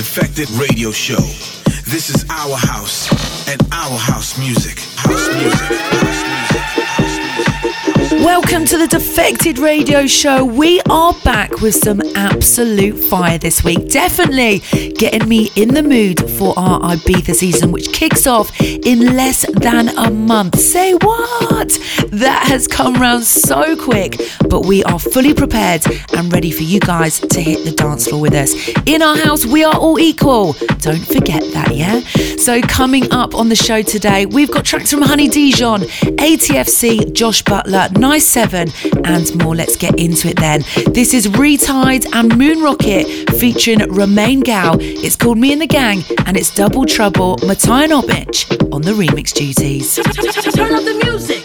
Defected Radio Show. This is our house and our house music. House music. House music. Welcome to the Defected Radio Show. We are back with some absolute fire this week. Definitely getting me in the mood for our Ibiza season, which kicks off in less than a month. Say what? That has come round so quick, but we are fully prepared and ready for you guys to hit the dance floor with us. In our house, we are all equal. Don't forget that, yeah? So, coming up on the show today, we've got tracks from Honey Dijon, ATFC, Josh Butler, Nice Seven, and more. Let's get into it then. This is Retide and Moon Rocket featuring Romain Gao. It's called Me and the Gang, and it's Double Trouble, Matai on the remix duties. Turn up the music.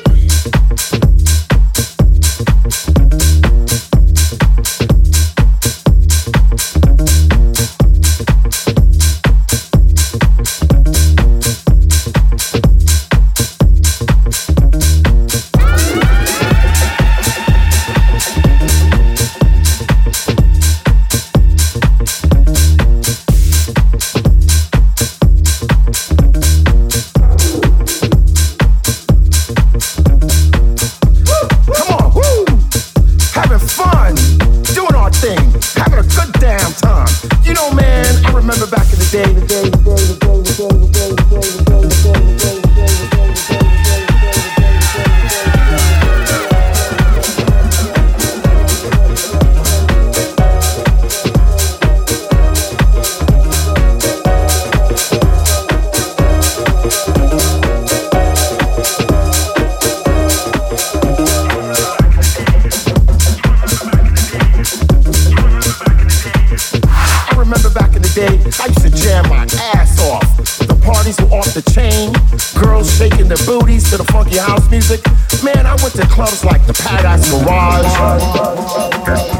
Booties to the funky house music. Man, I went to clubs like the Paradise Mirage.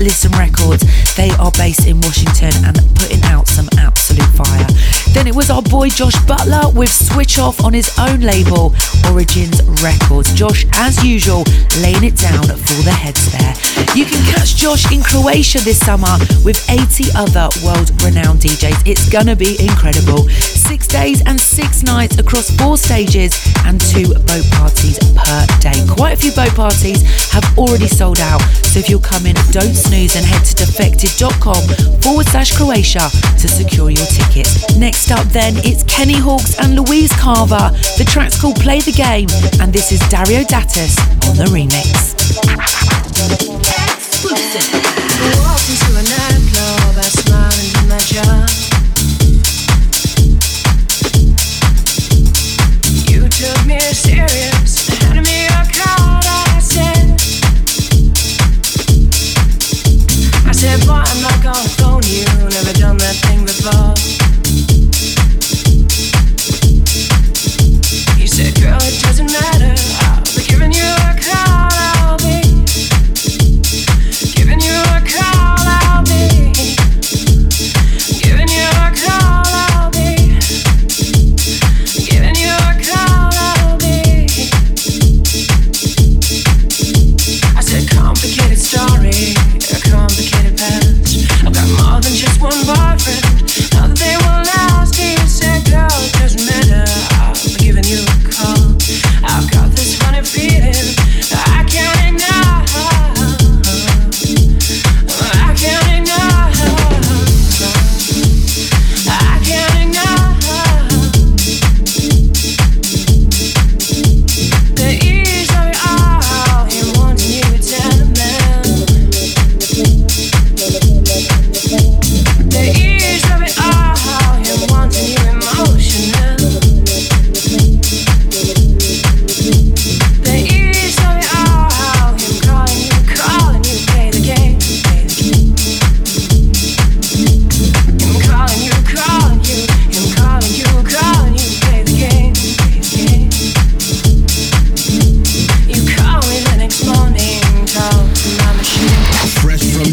Listen Records. They are based in Washington and putting out some absolute fire. Then it was our boy Josh Butler with Switch Off on his own label, Origins Records. Josh, as usual, laying it down for the heads there. You can Josh in Croatia this summer with 80 other world renowned DJs. It's gonna be incredible. Six days and six nights across four stages and two boat parties per day. Quite a few boat parties have already sold out. So if you're coming, don't snooze and head to defected.com forward slash Croatia to secure your tickets. Next up, then, it's Kenny Hawkes and Louise Carver. The track's called Play the Game, and this is Dario D'Attis on the remix. Exclusive. Walked into a nightclub, I smiled my job.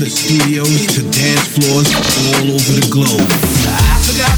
Studios to dance floors all over the globe. I forgot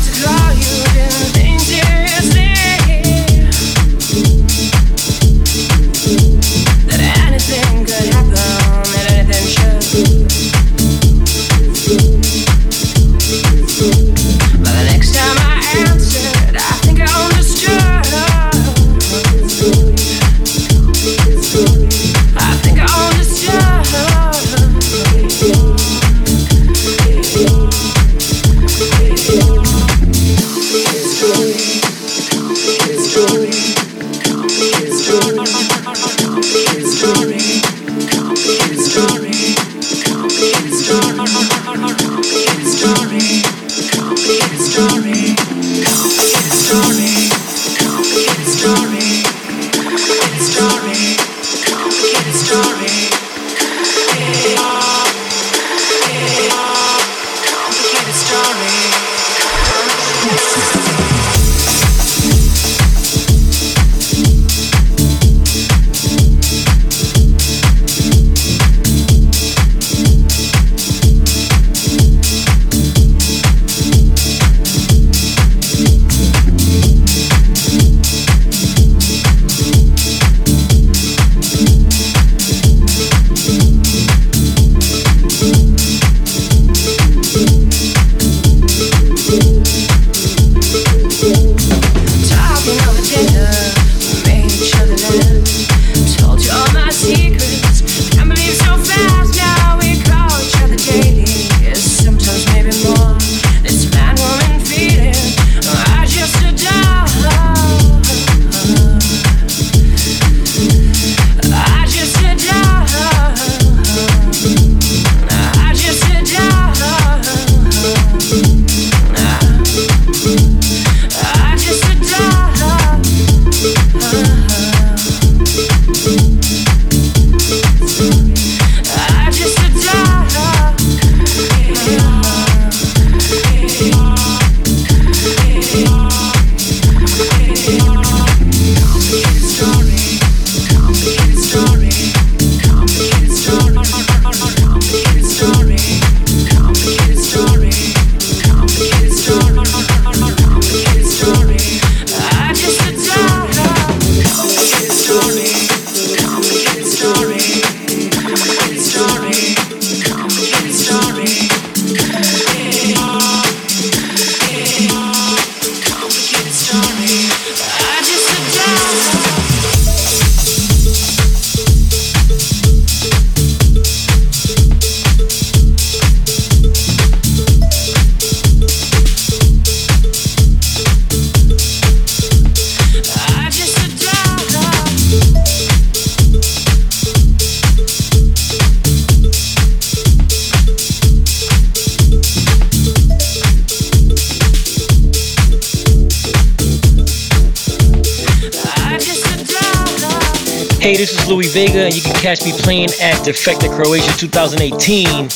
Defected Croatia 2018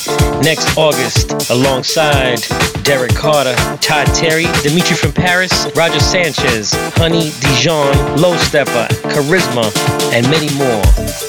next August alongside Derrick Carter, Todd Terry, Dimitri from Paris, Roger Sanchez, Honey Dijon, Low Steppa, Charisma, and many more.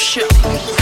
shit.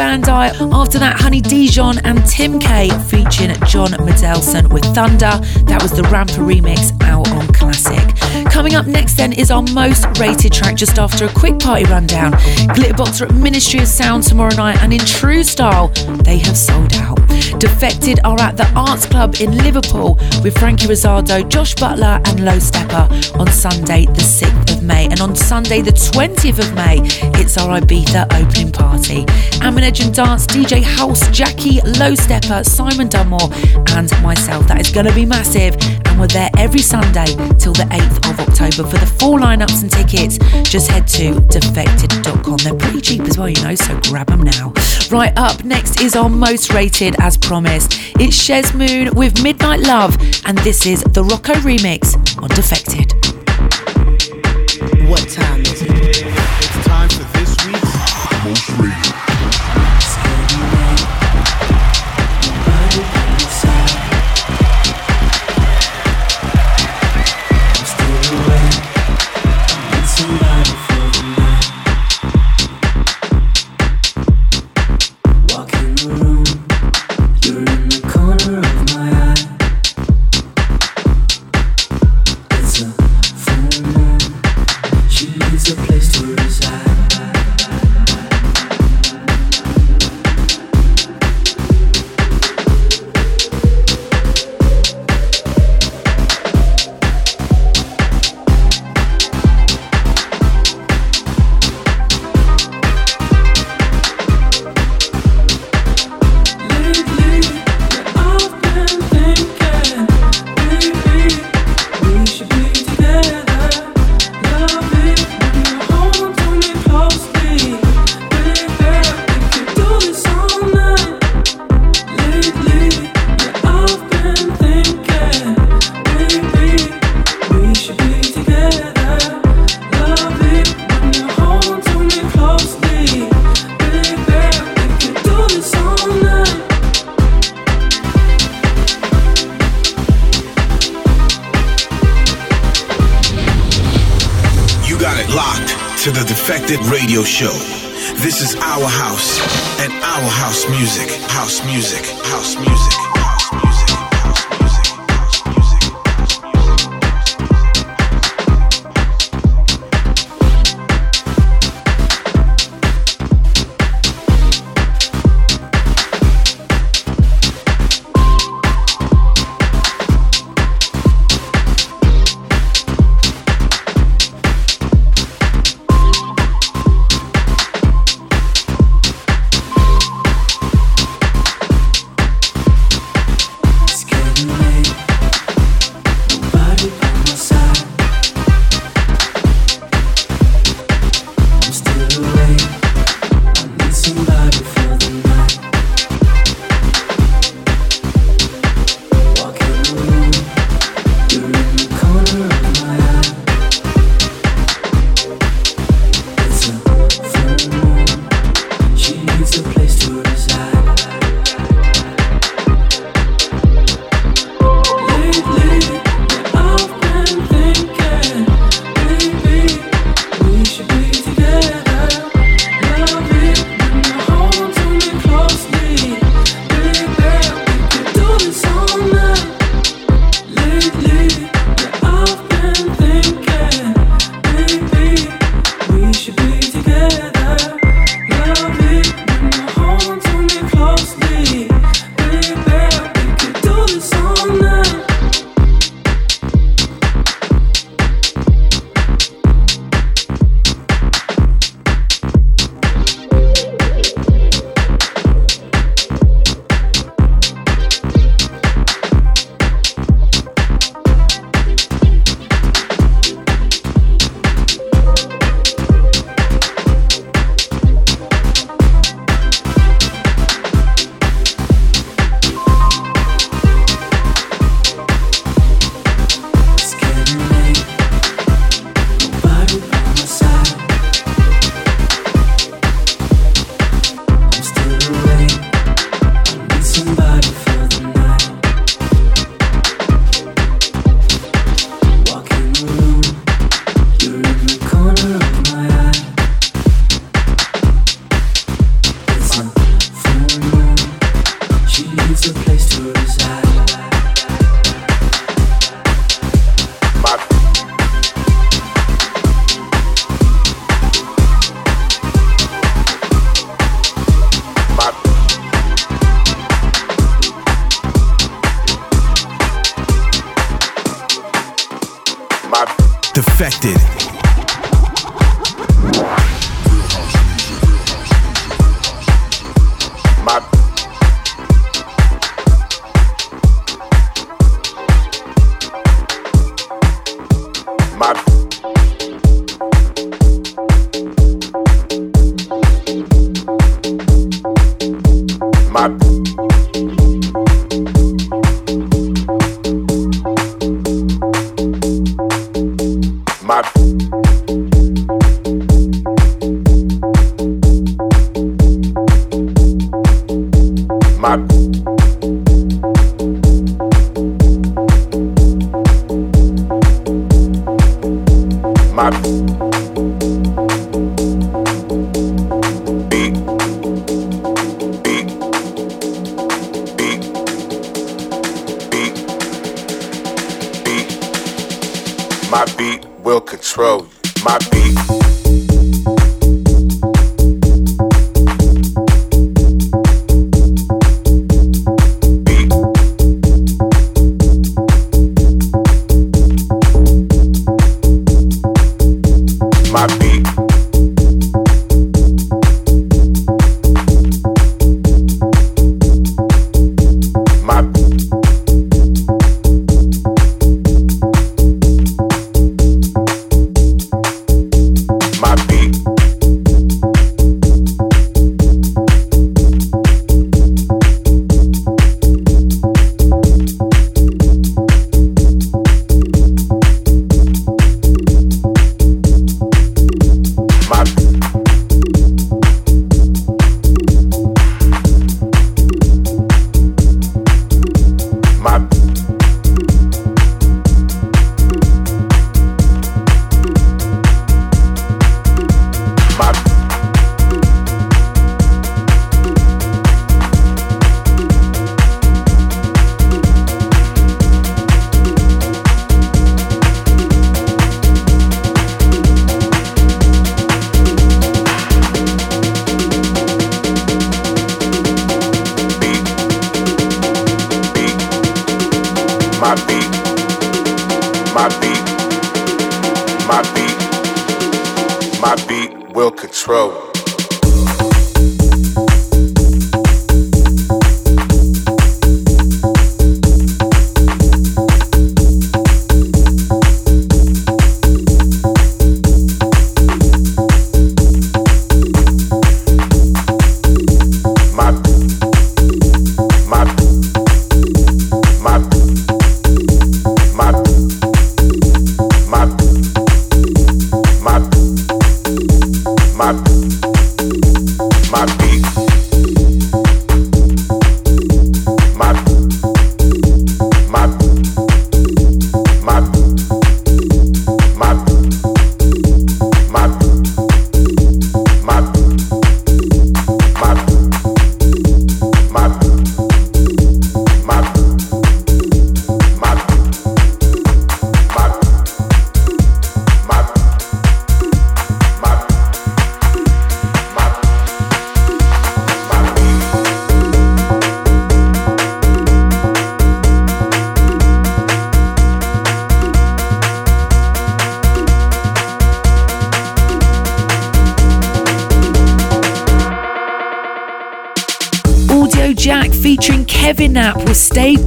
After that, Honey Dijon and Tim K featuring John Medelson with Thunder. That was the Rampa remix out on Classic. Coming up next, then, is our most rated track just after a quick party rundown. Glitterbox are at Ministry of Sound tomorrow night, and in true style, they have sold out. Defected are at the Arts Club in Liverpool with Franky Rizardo, Josh Butler, and Low Steppa on Sunday, the 6th of May. And on Sunday, the 20th of May, it's our Ibiza opening party. Edge and Dance, DJ House, Jackie, Low Steppa, Simon Dunmore, and myself. That is going to be massive. We're there every Sunday till the 8th of October. For the full lineups and tickets, just head to defected.com. They're pretty cheap as well, you know, so grab them now. Right up next is our most rated, as promised. It's Shez Moon with Midnight Love, and this is the Rocco remix on Defected.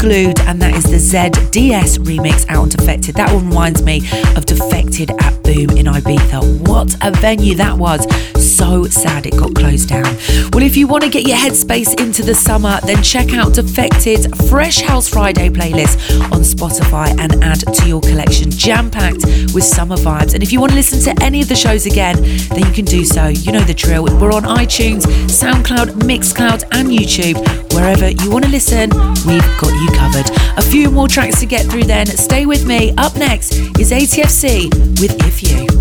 Glued, and that is the ZDS remix out on Defected. That one reminds me of Defected at Boom in Ibiza. What a venue that was! So sad it got closed down. Well, if you want to get your headspace into the summer, then check out Defected's Fresh House Friday playlist on Spotify and add to your collection, jam packed with summer vibes. And if you want to listen to any of the shows again, then you can do so. You know the drill. We're on iTunes, SoundCloud, Mixcloud, and YouTube. Wherever you want to listen, we've got you covered. A few more tracks to get through then. Stay with me. Up next is ATFC with If You.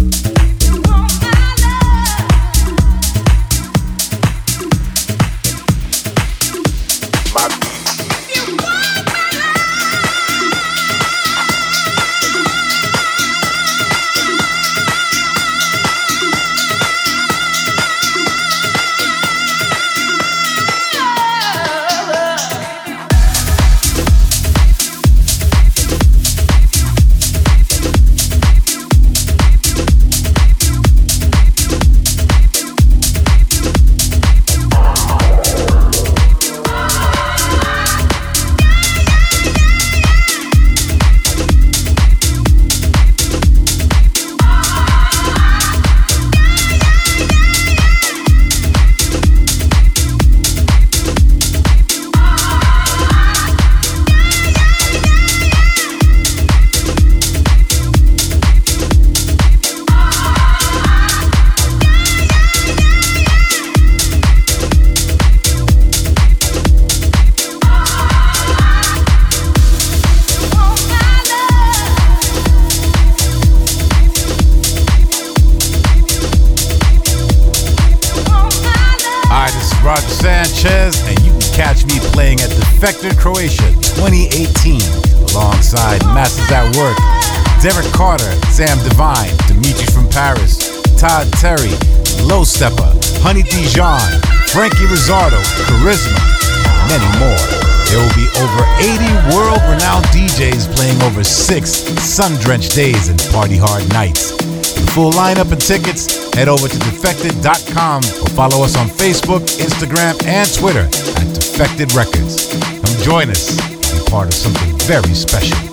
Charisma, and many more. There will be over 80 world renowned DJs playing over six sun drenched days and party hard nights. For full lineup and tickets, head over to defected.com or follow us on Facebook, Instagram, and Twitter at Defected Records. Come join us and be part of something very special.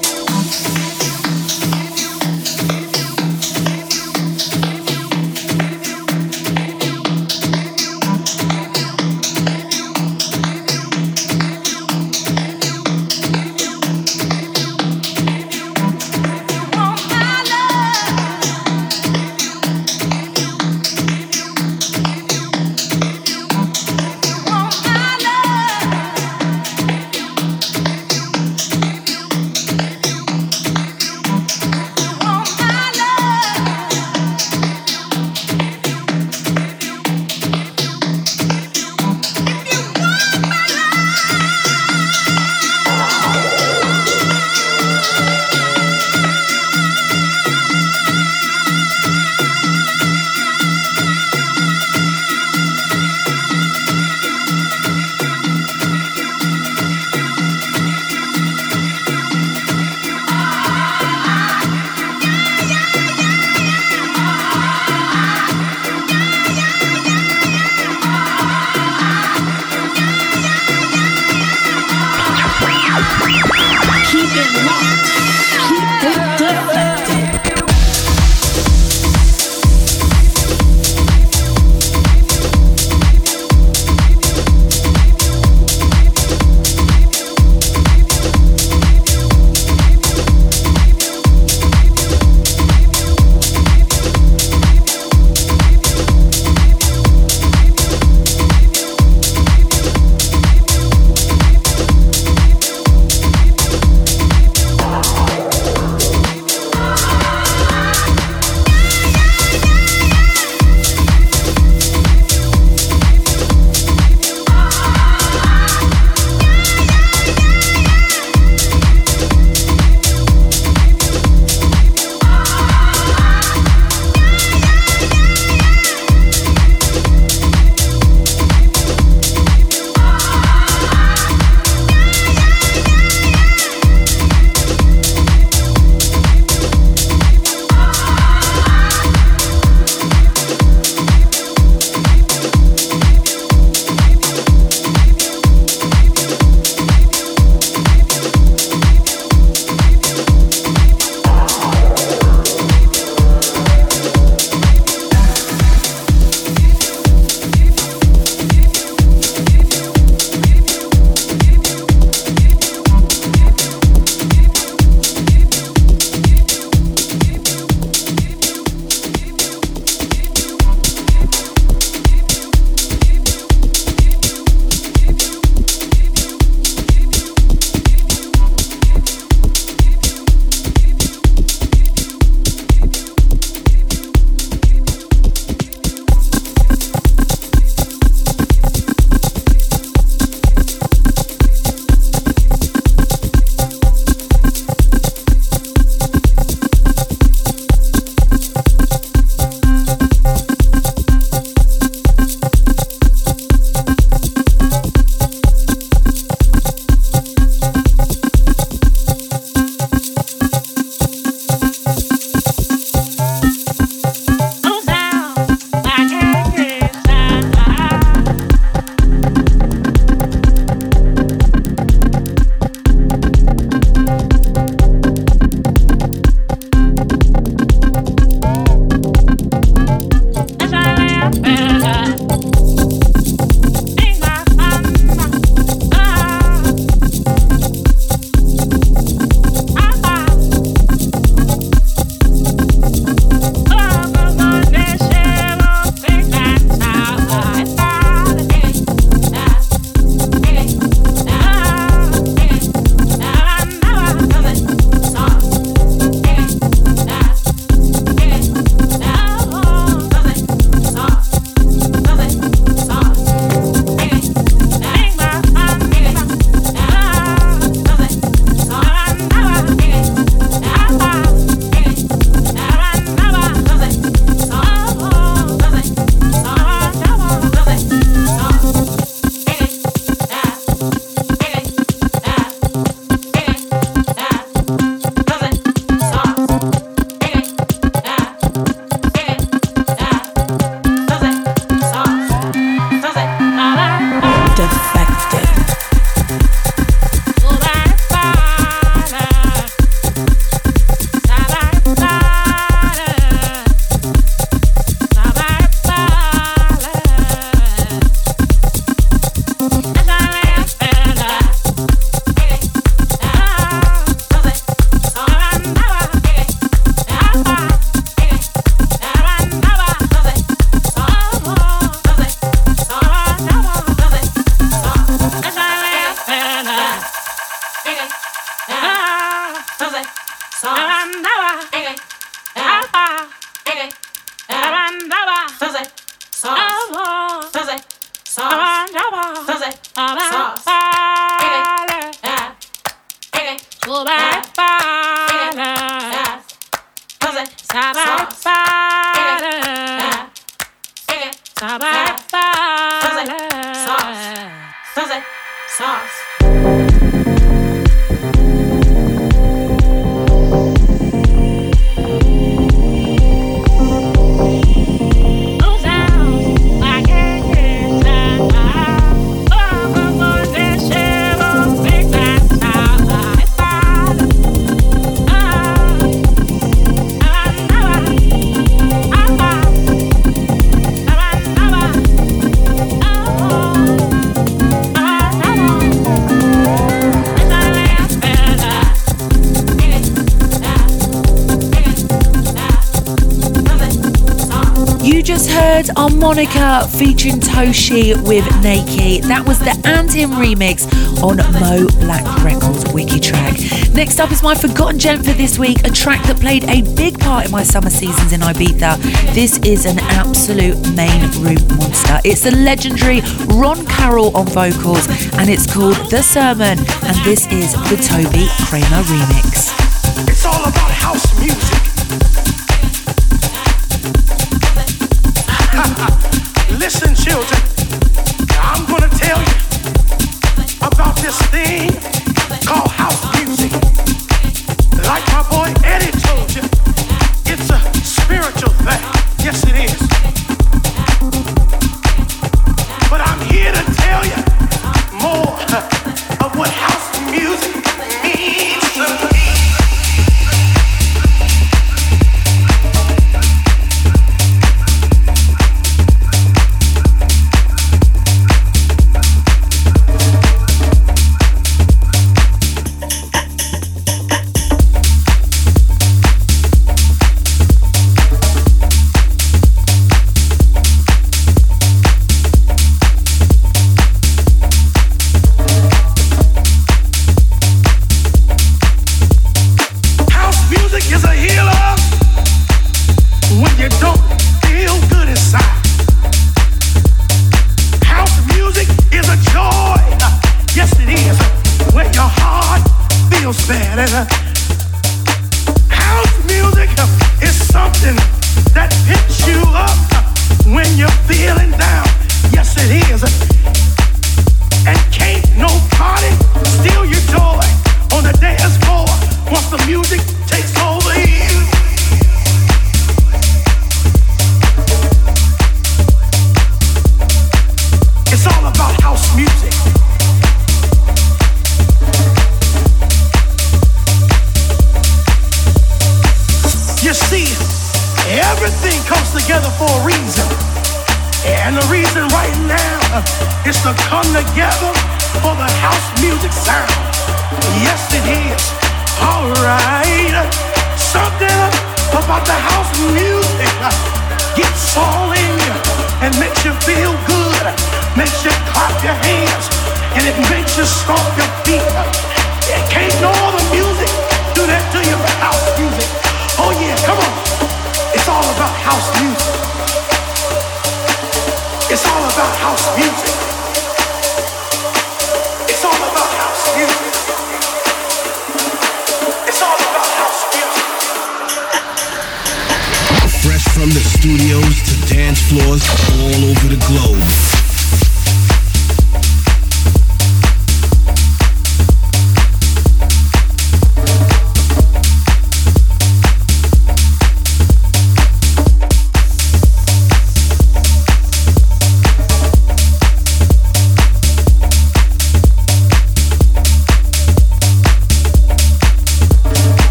Monica featuring Toshi with Nakey. That was the And Him remix on Mo Black Records Wiki track. Next up is my forgotten gem for this week, a track that played a big part in my summer seasons in Ibiza. This is an absolute main room monster. It's the legendary Ron Carroll on vocals, and it's called The Sermon, and this is the Toby Kramer remix.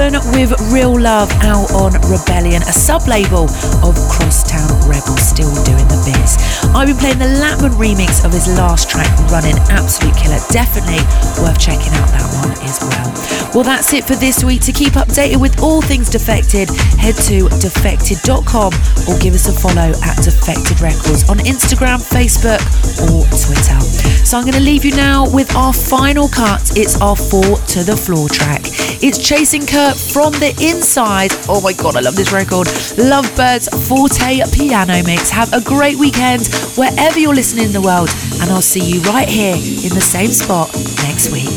Seven with Real Love out on Rebellion, a sub label of Crosstown Rebels, still doing the biz. I've been playing the Latmun remix of his last track, Running, absolute killer. Definitely worth checking out that one as well. Well, that's it for this week. To keep updated with all things Defected, head to defected.com or give us a follow at Defected Records on Instagram, Facebook, or Twitter. So I'm going to leave you now with our final cut. It's our Four to the Floor track. It's Chasing Kurt from the inside. Oh my god, I love this record. Lovebirds Forte piano mix. Have a great weekend wherever you're listening in the world, and I'll see you right here in the same spot next week.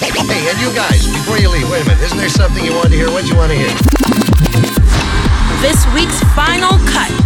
Hey, and you guys, before you leave, wait a minute. Isn't there something you want to hear? What do you want to hear? This week's final cut.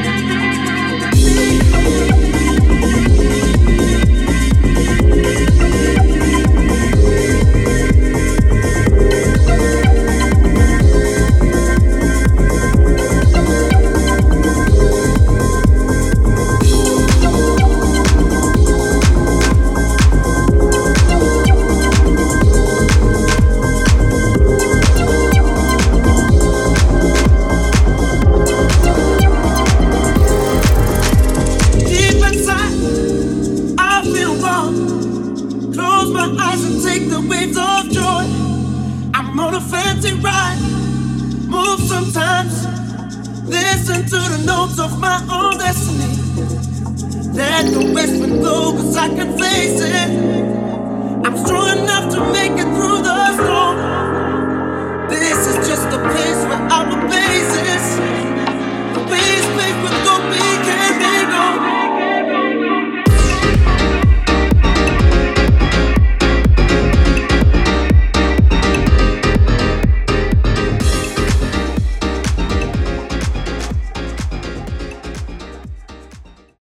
I'm strong